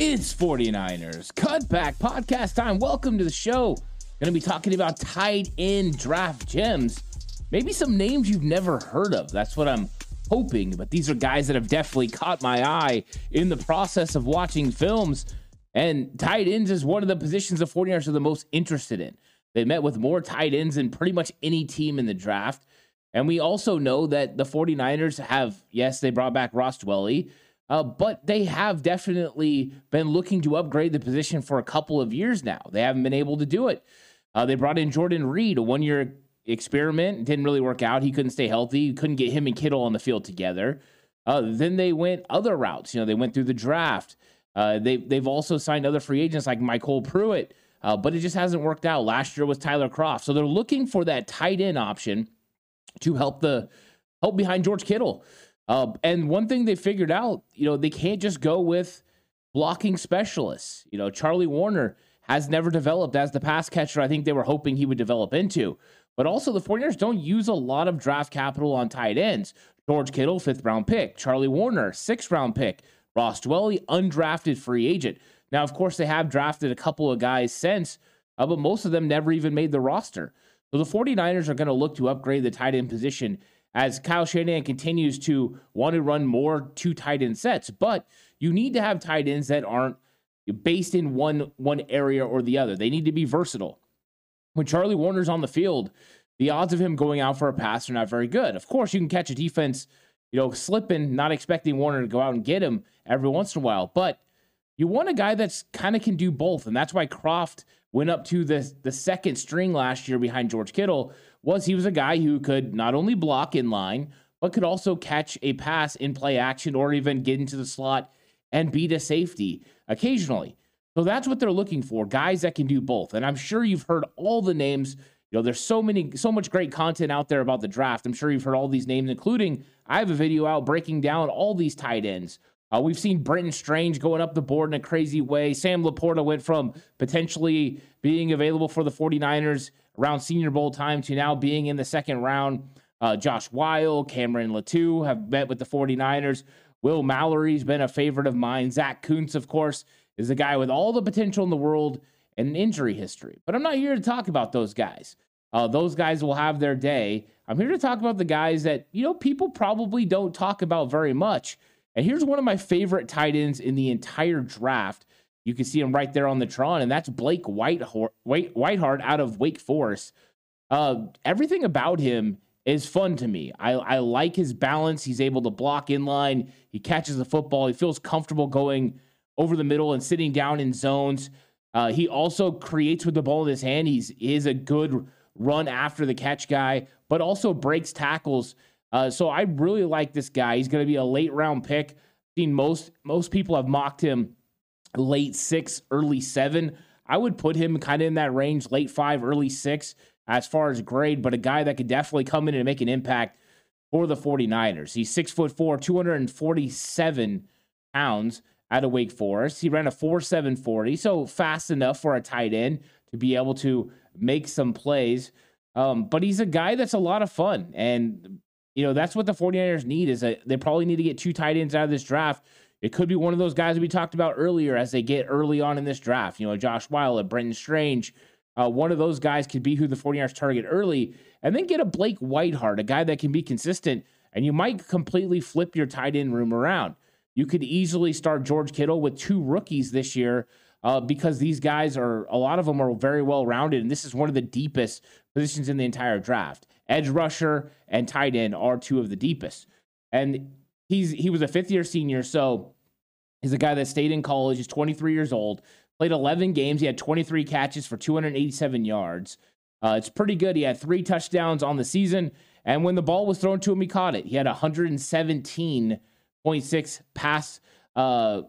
It's 49ers Cutback Podcast time. Welcome to the show. Going to be talking about tight end draft gems. Maybe some names you've never heard of. That's what I'm hoping. But these are guys that have definitely caught my eye in the process of watching films. And tight ends is one of the positions the 49ers are the most interested in. They met with more tight ends than pretty much any team in the draft. And we also know that the 49ers have, yes, they brought back Ross Dwelley uh, but they have definitely been looking to upgrade the position for a couple of years now. They haven't been able to do it. Uh, they brought in Jordan Reed, a one year experiment. Didn't really work out. He couldn't stay healthy. Couldn't get him and Kittle on the field together. Uh, then they went other routes. You know, they went through the draft. Uh, they they've also signed other free agents like MyCole Pruitt, uh, but it just hasn't worked out. Last year was Tyler Kroft. so they're looking for that tight end option to help the help behind George Kittle. Uh, and one thing they figured out, you know, they can't just go with blocking specialists. You know, Charlie Woerner has never developed as the pass catcher I think they were hoping he would develop into. But also, the 49ers don't use a lot of draft capital on tight ends. George Kittle, fifth round pick. Charlie Woerner, sixth round pick. Ross Dwelley, undrafted free agent. Now, of course, they have drafted a couple of guys since, uh, but most of them never even made the roster. So the 49ers are going to look to upgrade the tight end position as Kyle Shanahan continues to want to run more two tight end sets. But you need to have tight ends that aren't based in one one area or the other. They need to be versatile. When Charlie Woerner's on the field, the odds of him going out for a pass are not very good. Of course, you can catch a defense, you know, slipping, not expecting Woerner to go out and get him every once in a while. But you want a guy that's kind of can do both, and that's why Kroft went up to the the second string last year behind George Kittle was he was a guy who could not only block in line, but could also catch a pass in play action or even get into the slot and beat a safety occasionally. So that's what they're looking for guys that can do both. And I'm sure you've heard all the names. You know, there's so many, so much great content out there about the draft. I'm sure you've heard all these names, including I have a video out breaking down all these tight ends. Uh, we've seen Brenton Strange going up the board in a crazy way. Sam LaPorta went from potentially being available for the 49ers around Senior Bowl time to now being in the second round. Uh, Josh Whyle, Cameron Latu have met with the 49ers. Will Mallory's been a favorite of mine. Zach Kuntz, of course, is a guy with all the potential in the world and injury history. But I'm not here to talk about those guys. Uh, those guys will have their day. I'm here to talk about the guys that, you know, people probably don't talk about very much. And here's one of my favorite tight ends in the entire draft. You can see him right there on the Tron, and that's Blake Whitehor- White- Whitheart out of Wake Forest. Uh, everything about him is fun to me. I, I like his balance. He's able to block in line. He catches the football. He feels comfortable going over the middle and sitting down in zones. Uh, he also creates with the ball in his hand. He's he is a good run after the catch guy, but also breaks tackles. Uh, so I really like this guy. He's going to be a late round pick. Seen most most people have mocked him late six, early seven. I would put him kind of in that range, late five, early six, as far as grade, but a guy that could definitely come in and make an impact for the 49ers. He's six foot four, 247 pounds out of Wake Forest. He ran a 4.740, so fast enough for a tight end to be able to make some plays. Um, but he's a guy that's a lot of fun. And, you know, that's what the 49ers need is that they probably need to get two tight ends out of this draft it could be one of those guys we talked about earlier as they get early on in this draft. You know, Josh Whyle, Brenton Strange. Uh, one of those guys could be who the 49ers target early, and then get a Blake Whitheart, a guy that can be consistent, and you might completely flip your tight end room around. You could easily start George Kittle with two rookies this year uh, because these guys are, a lot of them are very well rounded, and this is one of the deepest positions in the entire draft. Edge rusher and tight end are two of the deepest. And he's he was a fifth year senior, so he's a guy that stayed in college. He's 23 years old. Played 11 games. He had 23 catches for 287 yards. Uh, it's pretty good. He had three touchdowns on the season, and when the ball was thrown to him, he caught it. He had 117.6 pass. Uh,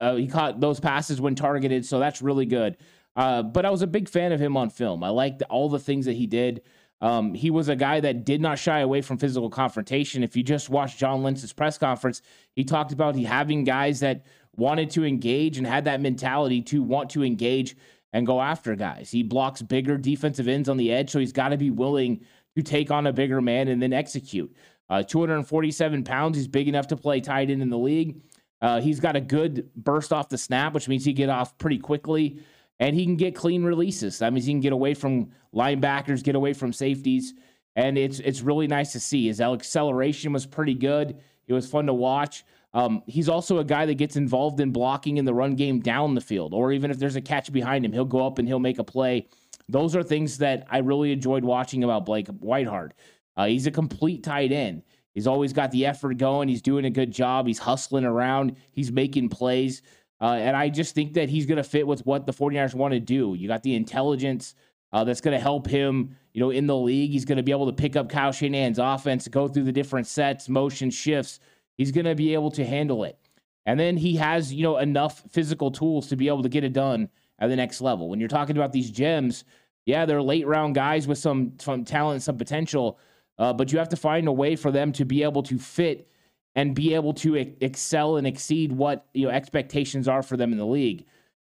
uh, he caught those passes when targeted, so that's really good. Uh, but I was a big fan of him on film. I liked all the things that he did. Um, he was a guy that did not shy away from physical confrontation. If you just watched John Lynch's press conference, he talked about he having guys that wanted to engage and had that mentality to want to engage and go after guys. He blocks bigger defensive ends on the edge, so he's got to be willing to take on a bigger man and then execute. Uh, 247 pounds, he's big enough to play tight end in the league. Uh, he's got a good burst off the snap, which means he get off pretty quickly and he can get clean releases. That means he can get away from linebackers, get away from safeties, and it's it's really nice to see. His acceleration was pretty good. It was fun to watch. Um, he's also a guy that gets involved in blocking in the run game down the field, or even if there's a catch behind him, he'll go up and he'll make a play. Those are things that I really enjoyed watching about Blake Whitheart. Uh, he's a complete tight end. He's always got the effort going. He's doing a good job. He's hustling around. He's making plays. Uh, and I just think that he's going to fit with what the 49ers want to do. You got the intelligence uh, that's going to help him, you know, in the league. He's going to be able to pick up Kyle Shanahan's offense, go through the different sets, motion shifts. He's going to be able to handle it. And then he has, you know, enough physical tools to be able to get it done at the next level. When you're talking about these gems, yeah, they're late round guys with some, some talent, some potential, uh, but you have to find a way for them to be able to fit and be able to excel and exceed what you know expectations are for them in the league.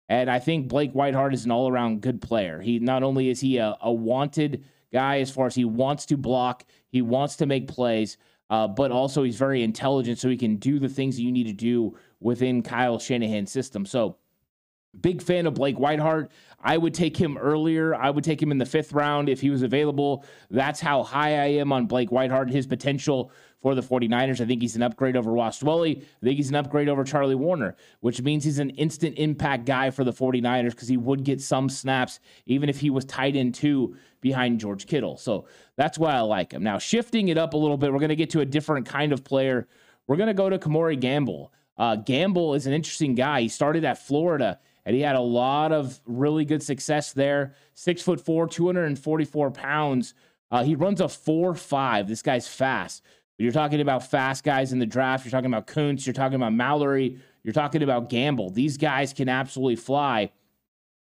And I think Blake Whitheart is an all around good player. He not only is he a, a, wanted guy as far as he wants to block, he wants to make plays, uh, but also he's very intelligent, so he can do the things that you need to do within Kyle Shanahan's system. So Big fan of Blake Whitheart. I would take him earlier. I would take him in the fifth round if he was available. That's how high I am on Blake Whitheart, his potential for the 49ers. I think he's an upgrade over Ross Dwelley. I think he's an upgrade over Charlie Woerner, which means he's an instant impact guy for the 49ers because he would get some snaps, even if he was tight end two behind George Kittle. So that's why I like him. Now, shifting it up a little bit, we're going to get to a different kind of player. We're going to go to Kemore Gamble. Uh, Gamble is an interesting guy. He started at Florida and he had a lot of really good success there. Six foot four, 244 pounds. Uh, he runs a four five. This guy's fast. You're talking about fast guys in the draft. You're talking about Kuntz. You're talking about Mallory. You're talking about Gamble. These guys can absolutely fly.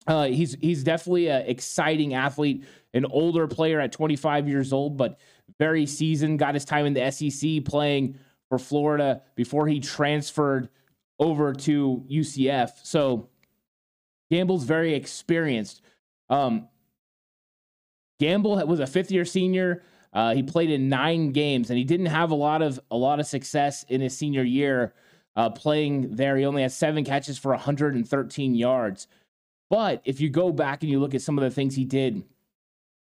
Uh, he's he's definitely an exciting athlete, an older player at 25 years old, but very seasoned. Got his time in the SEC playing for Florida before he transferred over to UCF. So Gamble's very experienced. Um, Gamble was a fifth year senior. Uh, he played in nine games, and he didn't have a lot of a lot of success in his senior year uh, playing there. He only had seven catches for 113 yards. But if you go back and you look at some of the things he did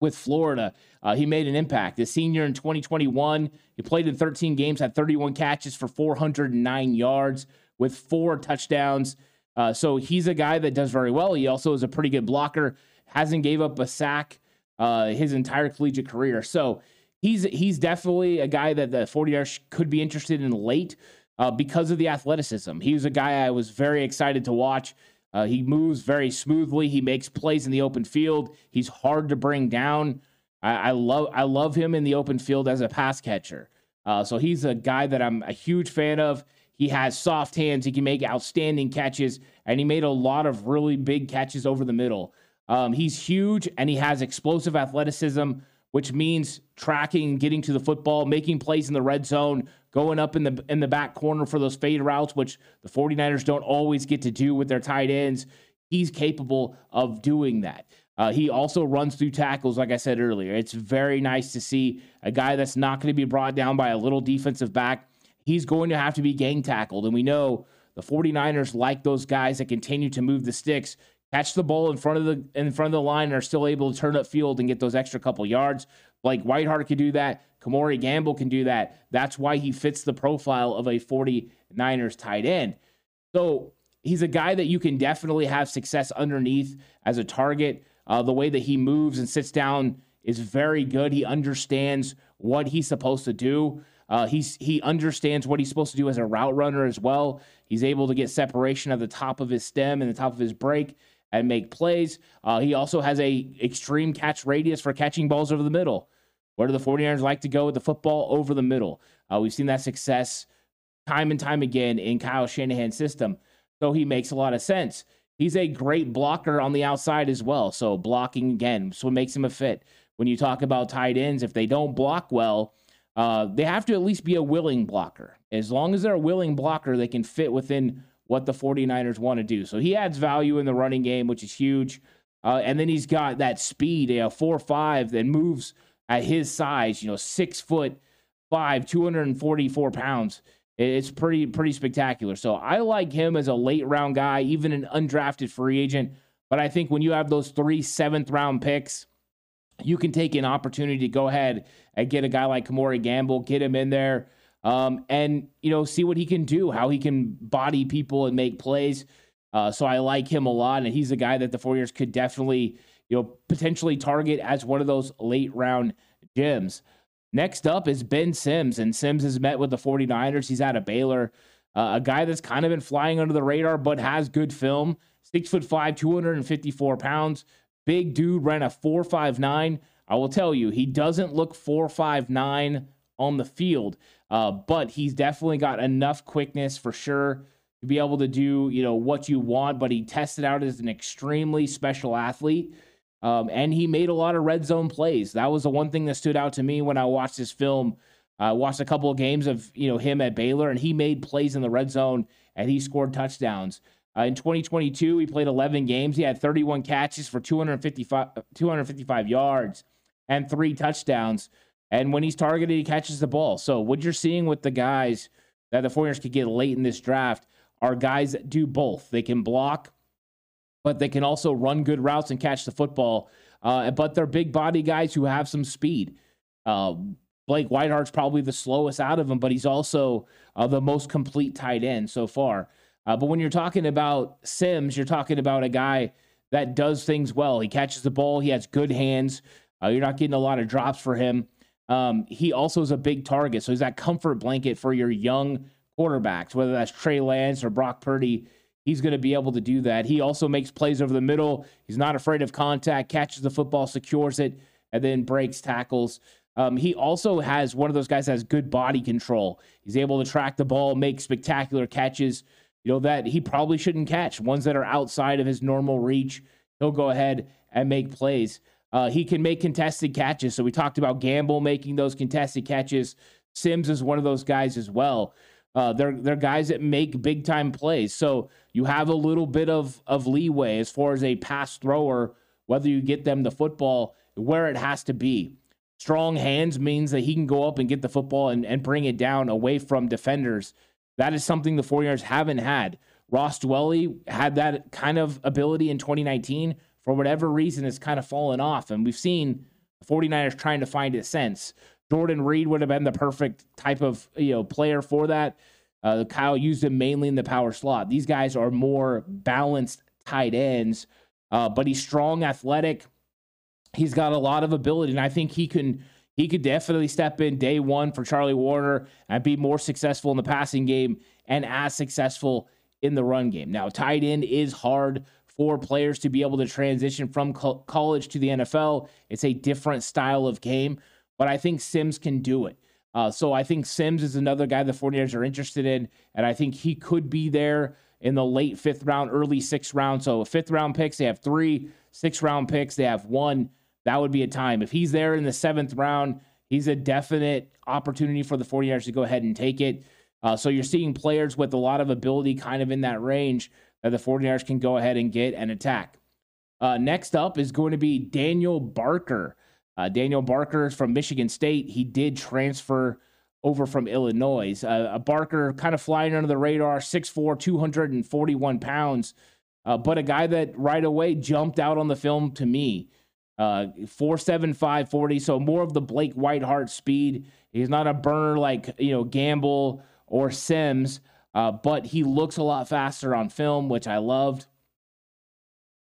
with Florida, uh, he made an impact. His senior in 2021, he played in 13 games, had 31 catches for 409 yards with four touchdowns. Uh, so he's a guy that does very well. He also is a pretty good blocker. Hasn't gave up a sack uh, his entire collegiate career. So he's he's definitely a guy that the 40 ers could be interested in late. uh, because of the athleticism. He was a guy I was very excited to watch. Uh, he moves very smoothly. He makes plays in the open field. He's hard to bring down. I, I love I love him in the open field as a pass catcher. Uh, so he's a guy that I'm a huge fan of. He has soft hands. He can make outstanding catches, and he made a lot of really big catches over the middle. Um, he's huge and he has explosive athleticism, which means tracking, getting to the football, making plays in the red zone, going up in the in the back corner for those fade routes, which the 49ers don't always get to do with their tight ends. He's capable of doing that. Uh, he also runs through tackles, like I said earlier. It's very nice to see a guy that's not going to be brought down by a little defensive back. He's going to have to be gang tackled. And we know the 49ers like those guys that continue to move the sticks, catch the ball in front of the in front of the line, and are still able to turn up field and get those extra couple yards. Like Whitheart can do that. Kemore Gamble can do that. That's why he fits the profile of a 49ers tight end. So he's a guy that you can definitely have success underneath as a target. Uh, the way that he moves and sits down is very good. He understands what he's supposed to do. Uh, he's he understands what he's supposed to do as a route runner as well. He's able to get separation at the top of his stem and the top of his break and make plays. Uh, he also has a extreme catch radius for catching balls over the middle. Where do the 49ers like to go with the football over the middle? Uh, we've seen that success time and time again in Kyle Shanahan's system. So he makes a lot of sense. He's a great blocker on the outside as well. So blocking again, so what makes him a fit. When you talk about tight ends, if they don't block well, uh, they have to at least be a willing blocker. As long as they're a willing blocker, they can fit within what the 49ers want to do. So he adds value in the running game, which is huge. Uh, and then he's got that speed, you know, four five that moves at his size, you know, six foot five, 244 pounds. It's pretty pretty spectacular. So I like him as a late round guy, even an undrafted free agent. But I think when you have those three seventh round picks, you can take an opportunity to go ahead and get a guy like Kemore Gamble, get him in there, um, and you know see what he can do, how he can body people and make plays. Uh, so I like him a lot, and he's a guy that the 49ers could definitely you know potentially target as one of those late round gems. Next up is Ben Sims, and Sims has met with the 49ers. He's out of Baylor, uh, a guy that's kind of been flying under the radar, but has good film. Six foot five, 254 pounds. Big dude ran a 459. I will tell you, he doesn't look 459 on the field, uh, but he's definitely got enough quickness for sure to be able to do you know what you want. But he tested out as an extremely special athlete. Um, and he made a lot of red zone plays. That was the one thing that stood out to me when I watched this film. I uh, watched a couple of games of you know him at Baylor, and he made plays in the red zone and he scored touchdowns. Uh, in 2022, he played 11 games. He had 31 catches for 255, 255 yards and three touchdowns. And when he's targeted, he catches the ball. So what you're seeing with the guys that the 49ers could get late in this draft are guys that do both. They can block but they can also run good routes and catch the football. Uh, but they're big body guys who have some speed. Uh, Blake Whitheart's probably the slowest out of them, but he's also uh, the most complete tight end so far. Uh, but when you're talking about Sims, you're talking about a guy that does things well. He catches the ball, he has good hands. Uh, you're not getting a lot of drops for him. Um, he also is a big target, so he's that comfort blanket for your young quarterbacks, whether that's Trey Lance or Brock Purdy he's going to be able to do that. He also makes plays over the middle. He's not afraid of contact, catches the football, secures it, and then breaks tackles. Um, he also has one of those guys that has good body control. He's able to track the ball, make spectacular catches, you know, that he probably shouldn't catch, ones that are outside of his normal reach. He'll go ahead and make plays. Uh, he can make contested catches. So we talked about Gamble making those contested catches. Sims is one of those guys as well. Uh, they're they're guys that make big time plays. So you have a little bit of of leeway as far as a pass thrower, whether you get them the football where it has to be. Strong hands means that he can go up and get the football and, and bring it down away from defenders. That is something the 49ers haven't had. Ross Dwelley had that kind of ability in 2019. For whatever reason, it's kind of fallen off. And we've seen the 49ers trying to find it since. Jordan Reed would have been the perfect type of you know player for that. Uh, Kyle used him mainly in the power slot. These guys are more balanced tight ends, uh, but he's strong, athletic. He's got a lot of ability, and I think he can he could definitely step in day one for Charlie Woerner and be more successful in the passing game and as successful in the run game. Now, tight end is hard for players to be able to transition from co- college to the NFL. It's a different style of game, but I think Sims can do it. Uh, so I think Sims is another guy the 49ers are interested in, and I think he could be there in the late fifth round, early sixth round. So fifth round picks, they have three. Sixth round picks, they have one. That would be a time. If he's there in the seventh round, he's a definite opportunity for the 49ers to go ahead and take it. Uh, so you're seeing players with a lot of ability kind of in that range that the 49ers can go ahead and get and attack. Uh, next up is going to be Daniel Barker. Uh, Daniel Barker is from Michigan State. He did transfer over from Illinois. Uh, Barker kind of flying under the radar, 6'4, 241 pounds, uh, but a guy that right away jumped out on the film to me. Uh, 475 40, so more of the Blake Whitheart speed. He's not a burner like, you know, Gamble or Sims, uh, but he looks a lot faster on film, which I loved.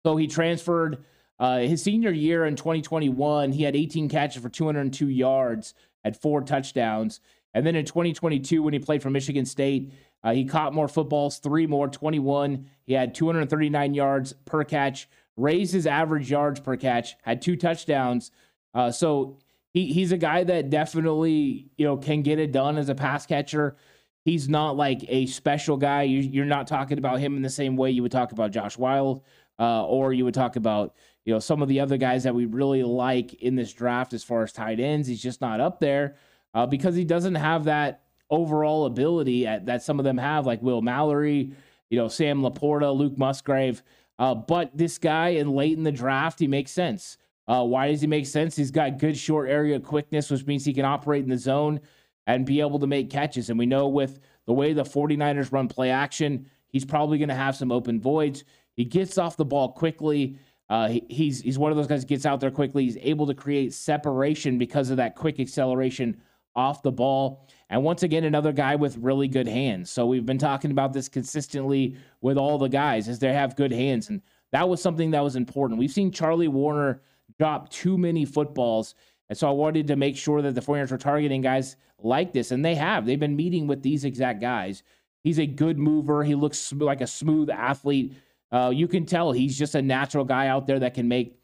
So he transferred uh, his senior year in 2021. He had 18 catches for 202 yards, had four touchdowns. And then in 2022, when he played for Michigan State, uh, he caught more footballs, three more, 21. He had 239 yards per catch, raised his average yards per catch, had two touchdowns. Uh, so he, he's a guy that definitely you know can get it done as a pass catcher. He's not like a special guy. You, are not talking about him in the same way you would talk about Josh Whyle, uh, or you would talk about you know some of the other guys that we really like in this draft as far as tight ends. He's just not up there uh, because he doesn't have that overall ability at, that some of them have, like Will Mallory, you know, Sam LaPorta, Luke Musgrave. Uh, but this guy, and late in the draft, he makes sense. Uh, why does he make sense? He's got good short area quickness, which means he can operate in the zone and be able to make catches. And we know with the way the 49ers run play action, he's probably going to have some open voids. He gets off the ball quickly. Uh, he, he's he's one of those guys that gets out there quickly. He's able to create separation because of that quick acceleration off the ball. And once again, another guy with really good hands. So we've been talking about this consistently with all the guys as they have good hands. And that was something that was important. We've seen Charlie Woerner drop too many footballs. And so I wanted to make sure that the 49ers were targeting guys like this. And they have. They've been meeting with these exact guys. He's a good mover. He looks like a smooth athlete. Uh, you can tell he's just a natural guy out there that can make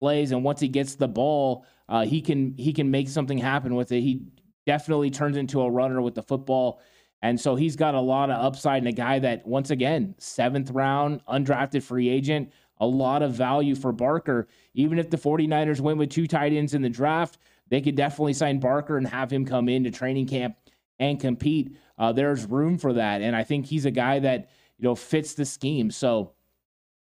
plays. And once he gets the ball, uh, he can he can make something happen with it. He definitely turns into a runner with the football. And so he's got a lot of upside and a guy that, once again, seventh round, undrafted free agent, a lot of value for Barker. Even if the 49ers went with two tight ends in the draft, they could definitely sign Barker and have him come into training camp and compete. Uh, there's room for that. And I think he's a guy that, you know, fits the scheme. So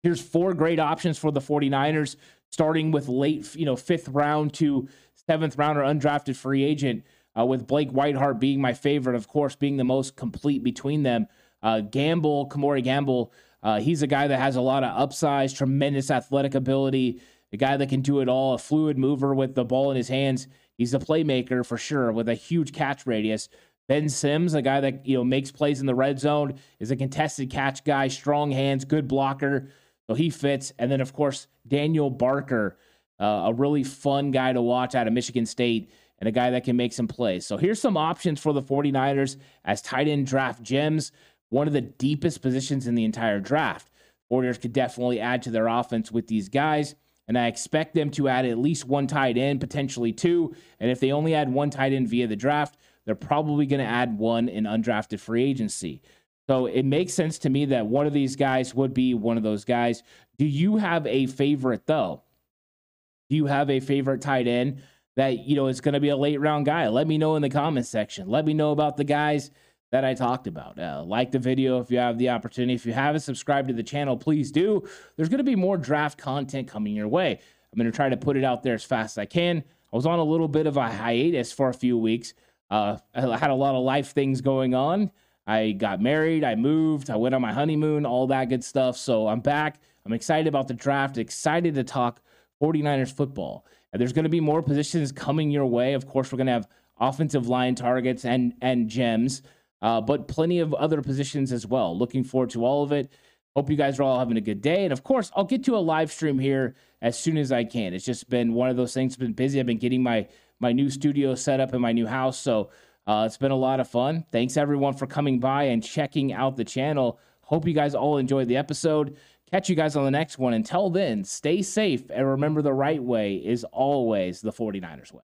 here's four great options for the 49ers, starting with late, you know, fifth round to seventh round or undrafted free agent uh, with Blake Whitheart being my favorite, of course, being the most complete between them. Uh, Gamble, Kemore Gamble, uh, he's a guy that has a lot of upsize, tremendous athletic ability, a guy that can do it all, a fluid mover with the ball in his hands. He's a playmaker for sure with a huge catch radius. Ben Sims, a guy that you know makes plays in the red zone, is a contested catch guy, strong hands, good blocker, so he fits. And then of course Daniel Barker, uh, a really fun guy to watch out of Michigan State and a guy that can make some plays. So here's some options for the 49ers as tight end draft gems, one of the deepest positions in the entire draft. 49ers could definitely add to their offense with these guys. And I expect them to add at least one tight end, potentially two. And if they only add one tight end via the draft, they're probably going to add one in undrafted free agency. So it makes sense to me that one of these guys would be one of those guys. Do you have a favorite, though? Do you have a favorite tight end? that you know is going to be a late round guy. Let me know in the comments section. Let me know about the guys that I talked about. Uh, like the video if you have the opportunity. If you haven't subscribed to the channel, please do. There's going to be more draft content coming your way. I'm going to try to put it out there as fast as I can. I was on a little bit of a hiatus for a few weeks. Uh, I had a lot of life things going on. I got married, I moved, I went on my honeymoon, all that good stuff. So I'm back. I'm excited about the draft, excited to talk 49ers football. And there's going to be more positions coming your way. Of course, we're going to have offensive line targets and and gems, uh, but plenty of other positions as well. Looking forward to all of it. Hope you guys are all having a good day. And of course, I'll get to a live stream here as soon as I can. It's just been one of those things. Been busy. I've been getting my my new studio set up in my new house. So uh, it's been a lot of fun. Thanks everyone for coming by and checking out the channel. Hope you guys all enjoyed the episode. Catch you guys on the next one. Until then, stay safe and remember the right way is always the 49ers way.